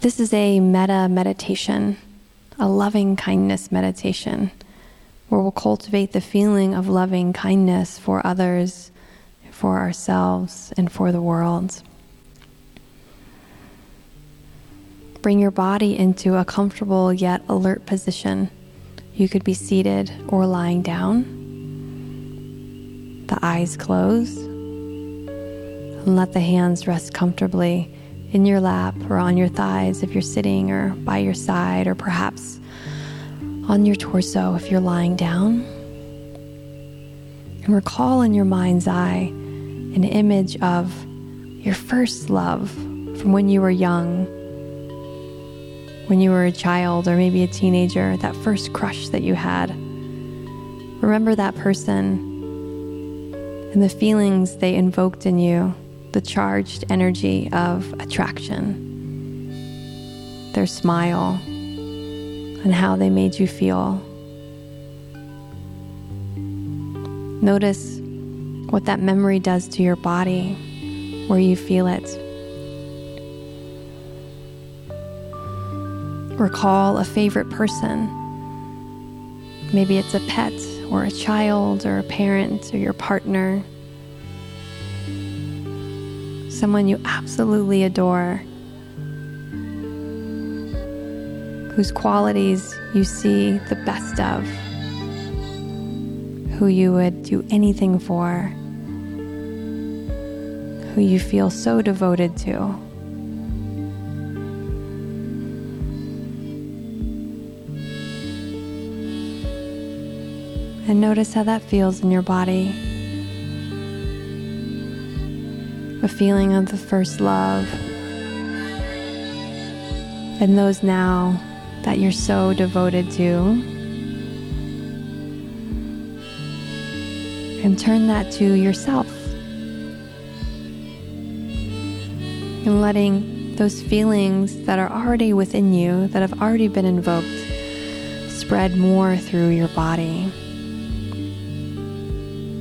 This is a metta meditation, a loving kindness meditation, where we'll cultivate the feeling of loving kindness for others, for ourselves, and for the world. Bring your body into a comfortable yet alert position. You could be seated or lying down. The eyes close. And let the hands rest comfortably in your lap or on your thighs if you're sitting or by your side or perhaps on your torso if you're lying down. And recall in your mind's eye an image of your first love from when you were young, when you were a child or maybe a teenager, that first crush that you had. Remember that person and the feelings they invoked in you the charged energy of attraction, their smile, and how they made you feel. Notice what that memory does to your body, where you feel it. Recall a favorite person. Maybe it's a pet, or a child, or a parent, or your partner someone you absolutely adore, whose qualities you see the best of, who you would do anything for, who you feel so devoted to. And notice how that feels in your body. A feeling of the first love, and those now that you're so devoted to. And turn that to yourself. And letting those feelings that are already within you, that have already been invoked, spread more through your body.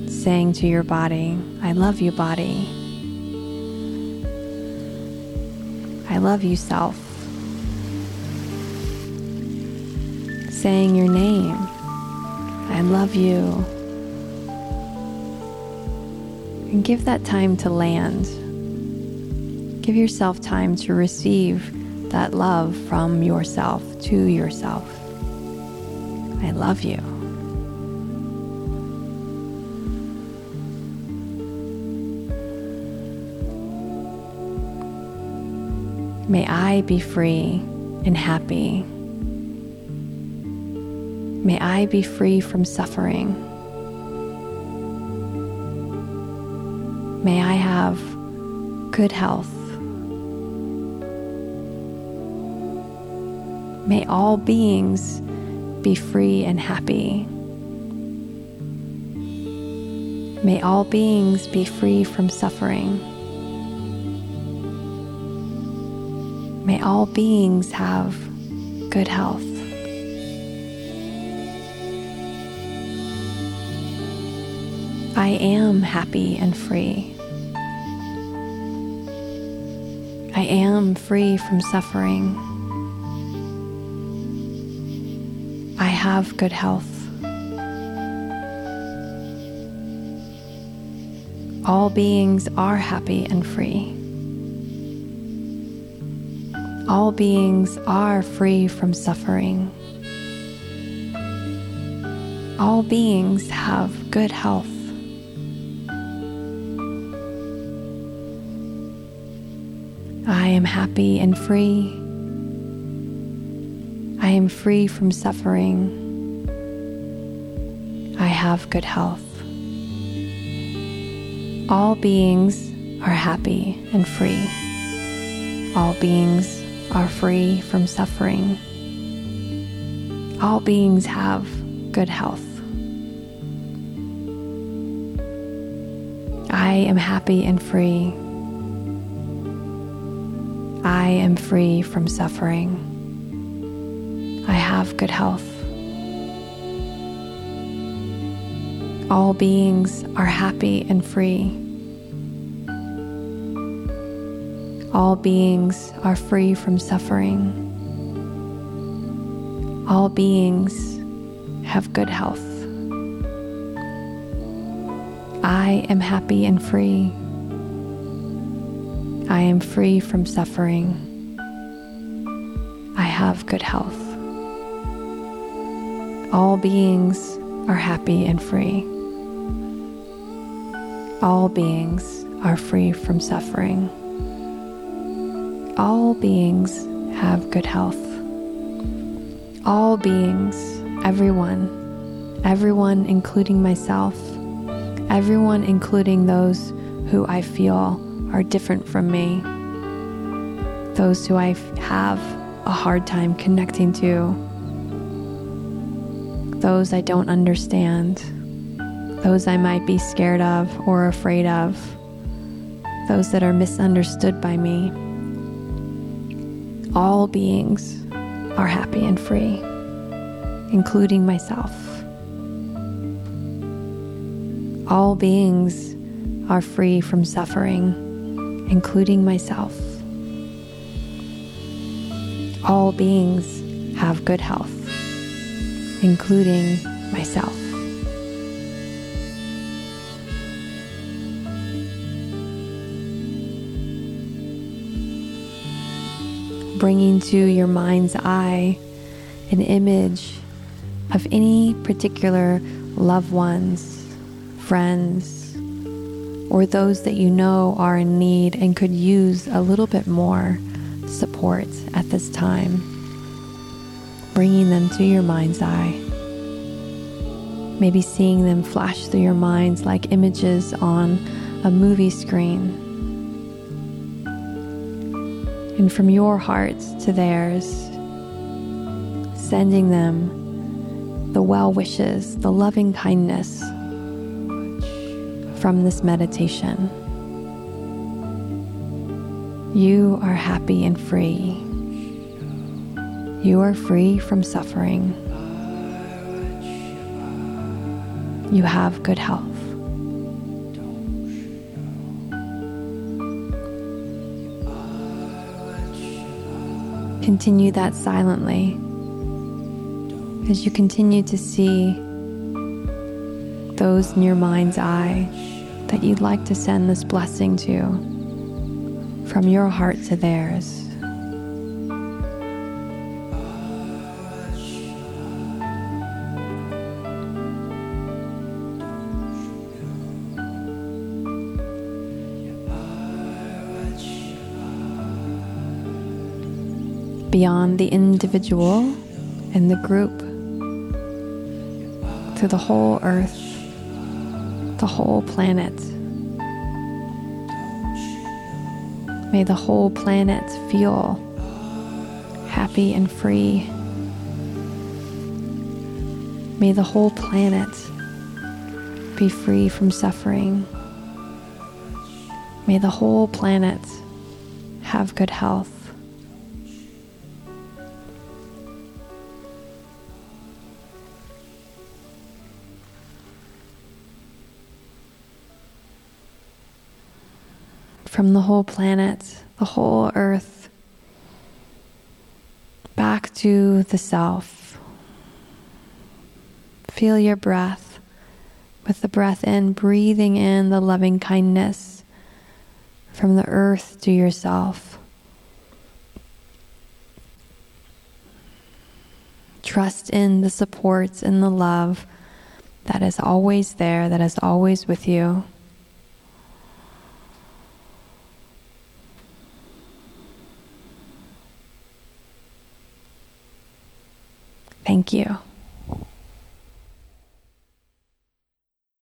Saying to your body, I love you, body. I love you, self. Saying your name, I love you. And give that time to land. Give yourself time to receive that love from yourself to yourself. I love you. May I be free and happy. May I be free from suffering. May I have good health. May all beings be free and happy. May all beings be free from suffering. May all beings have good health. I am happy and free. I am free from suffering. I have good health. All beings are happy and free. All beings are free from suffering. All beings have good health. I am happy and free. I am free from suffering. I have good health. All beings are happy and free. All beings are free from suffering. All beings have good health. I am happy and free. I am free from suffering. I have good health. All beings are happy and free. All beings are free from suffering. All beings have good health. I am happy and free. I am free from suffering. I have good health. All beings are happy and free. All beings are free from suffering. All beings have good health. All beings, everyone, everyone, including myself, everyone, including those who I feel are different from me, those who I have a hard time connecting to those I don't understand, those I might be scared of or afraid of, those that are misunderstood by me. All beings are happy and free, including myself. All beings are free from suffering, including myself. All beings have good health including myself. Bringing to your mind's eye an image of any particular loved ones, friends, or those that you know are in need and could use a little bit more support at this time bringing them to your mind's eye. Maybe seeing them flash through your minds like images on a movie screen. And from your heart to theirs, sending them the well wishes, the loving kindness from this meditation. You are happy and free. You are free from suffering. You have good health. Continue that silently as you continue to see those in your mind's eye that you'd like to send this blessing to from your heart to theirs. Beyond the individual and the group to the whole earth, the whole planet. May the whole planet feel happy and free. May the whole planet be free from suffering. May the whole planet have good health. From the whole planet, the whole earth, back to the self. Feel your breath with the breath in, breathing in the loving kindness from the earth to yourself. Trust in the supports and the love that is always there, that is always with you. Thank you.